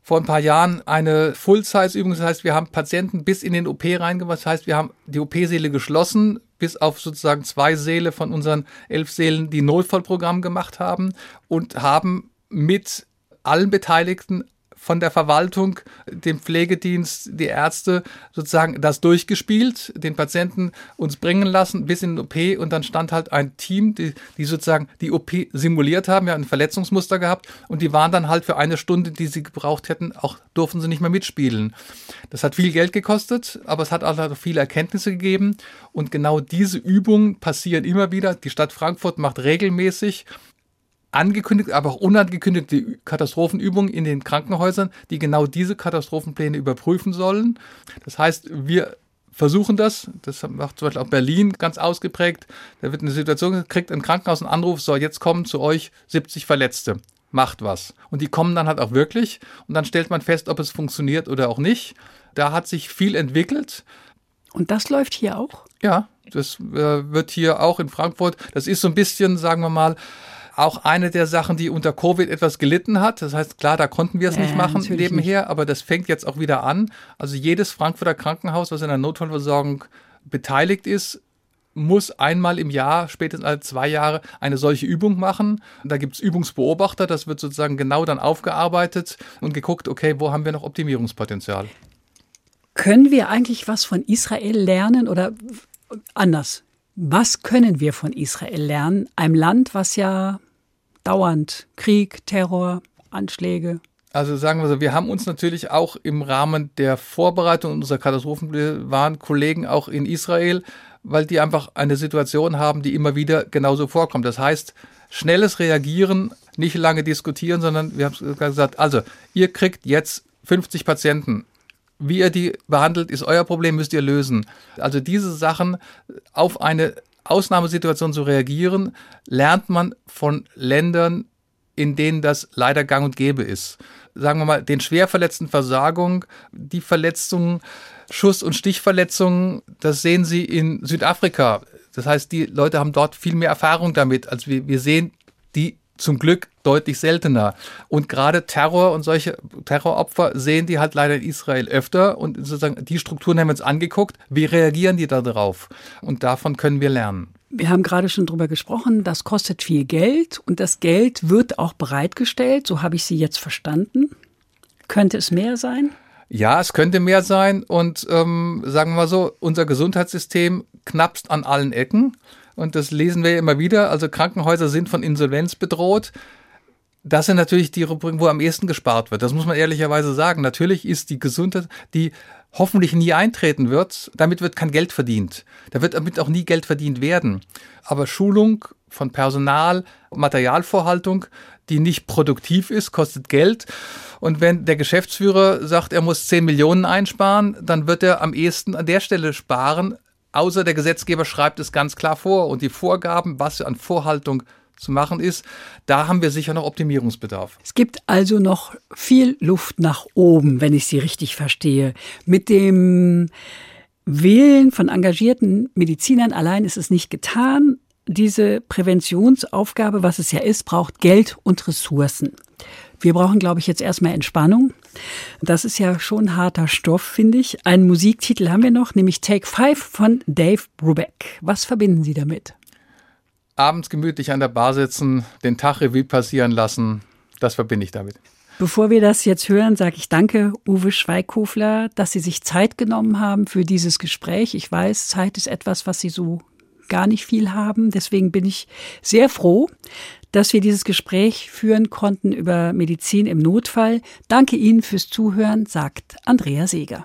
vor ein paar Jahren eine Full-Size-Übung. Das heißt, wir haben Patienten bis in den OP reingemacht. Das heißt, wir haben die OP-Säle geschlossen, bis auf sozusagen zwei Säle von unseren elf Sälen, die Notfallprogramm gemacht haben und haben mit allen Beteiligten von der Verwaltung, dem Pflegedienst, die Ärzte sozusagen das durchgespielt, den Patienten uns bringen lassen bis in den OP und dann stand halt ein Team, die, die sozusagen die OP simuliert haben, ja ein Verletzungsmuster gehabt und die waren dann halt für eine Stunde, die sie gebraucht hätten, auch durften sie nicht mehr mitspielen. Das hat viel Geld gekostet, aber es hat auch viele Erkenntnisse gegeben und genau diese Übungen passieren immer wieder. Die Stadt Frankfurt macht regelmäßig angekündigt, aber auch unangekündigte Katastrophenübungen in den Krankenhäusern, die genau diese Katastrophenpläne überprüfen sollen. Das heißt, wir versuchen das. Das macht zum Beispiel auch Berlin ganz ausgeprägt. Da wird eine Situation, kriegt ein Krankenhaus einen Anruf, so jetzt kommen zu euch 70 Verletzte. Macht was. Und die kommen dann halt auch wirklich. Und dann stellt man fest, ob es funktioniert oder auch nicht. Da hat sich viel entwickelt. Und das läuft hier auch? Ja, das äh, wird hier auch in Frankfurt. Das ist so ein bisschen, sagen wir mal, auch eine der Sachen, die unter Covid etwas gelitten hat. Das heißt, klar, da konnten wir es nicht machen nebenher, nicht. aber das fängt jetzt auch wieder an. Also jedes Frankfurter Krankenhaus, was in der Notfallversorgung beteiligt ist, muss einmal im Jahr, spätestens alle zwei Jahre, eine solche Übung machen. Da gibt es Übungsbeobachter, das wird sozusagen genau dann aufgearbeitet und geguckt, okay, wo haben wir noch Optimierungspotenzial. Können wir eigentlich was von Israel lernen oder anders? Was können wir von Israel lernen? Einem Land, was ja dauernd Krieg, Terror, Anschläge. Also sagen wir so, wir haben uns natürlich auch im Rahmen der Vorbereitung unserer Katastrophen waren Kollegen auch in Israel, weil die einfach eine Situation haben, die immer wieder genauso vorkommt. Das heißt, schnelles Reagieren nicht lange diskutieren, sondern wir haben gesagt, also ihr kriegt jetzt 50 Patienten. Wie ihr die behandelt, ist euer Problem, müsst ihr lösen. Also diese Sachen auf eine Ausnahmesituation zu reagieren, lernt man von Ländern, in denen das leider gang und gäbe ist. Sagen wir mal, den schwerverletzten Versagung, die Verletzungen, Schuss- und Stichverletzungen, das sehen Sie in Südafrika. Das heißt, die Leute haben dort viel mehr Erfahrung damit, als wir, wir sehen die zum Glück deutlich seltener. Und gerade Terror und solche Terroropfer sehen die halt leider in Israel öfter. Und sozusagen die Strukturen haben wir uns angeguckt. Wie reagieren die da drauf? Und davon können wir lernen. Wir haben gerade schon drüber gesprochen, das kostet viel Geld und das Geld wird auch bereitgestellt, so habe ich Sie jetzt verstanden. Könnte es mehr sein? Ja, es könnte mehr sein und ähm, sagen wir mal so, unser Gesundheitssystem knappst an allen Ecken und das lesen wir immer wieder. Also Krankenhäuser sind von Insolvenz bedroht. Das sind natürlich die Rubriken, wo am ehesten gespart wird. Das muss man ehrlicherweise sagen. Natürlich ist die Gesundheit, die hoffentlich nie eintreten wird, damit wird kein Geld verdient. Da wird damit auch nie Geld verdient werden. Aber Schulung von Personal, Materialvorhaltung, die nicht produktiv ist, kostet Geld. Und wenn der Geschäftsführer sagt, er muss 10 Millionen einsparen, dann wird er am ehesten an der Stelle sparen, außer der Gesetzgeber schreibt es ganz klar vor. Und die Vorgaben, was an Vorhaltung zu machen ist, da haben wir sicher noch Optimierungsbedarf. Es gibt also noch viel Luft nach oben, wenn ich Sie richtig verstehe. Mit dem Willen von engagierten Medizinern allein ist es nicht getan. Diese Präventionsaufgabe, was es ja ist, braucht Geld und Ressourcen. Wir brauchen, glaube ich, jetzt erstmal Entspannung. Das ist ja schon harter Stoff, finde ich. Einen Musiktitel haben wir noch, nämlich Take Five von Dave Brubeck. Was verbinden Sie damit? Abends gemütlich an der Bar sitzen, den Tag Revue passieren lassen, das verbinde ich damit. Bevor wir das jetzt hören, sage ich danke, Uwe Schweighofler, dass Sie sich Zeit genommen haben für dieses Gespräch. Ich weiß, Zeit ist etwas, was Sie so gar nicht viel haben. Deswegen bin ich sehr froh, dass wir dieses Gespräch führen konnten über Medizin im Notfall. Danke Ihnen fürs Zuhören, sagt Andrea Seeger.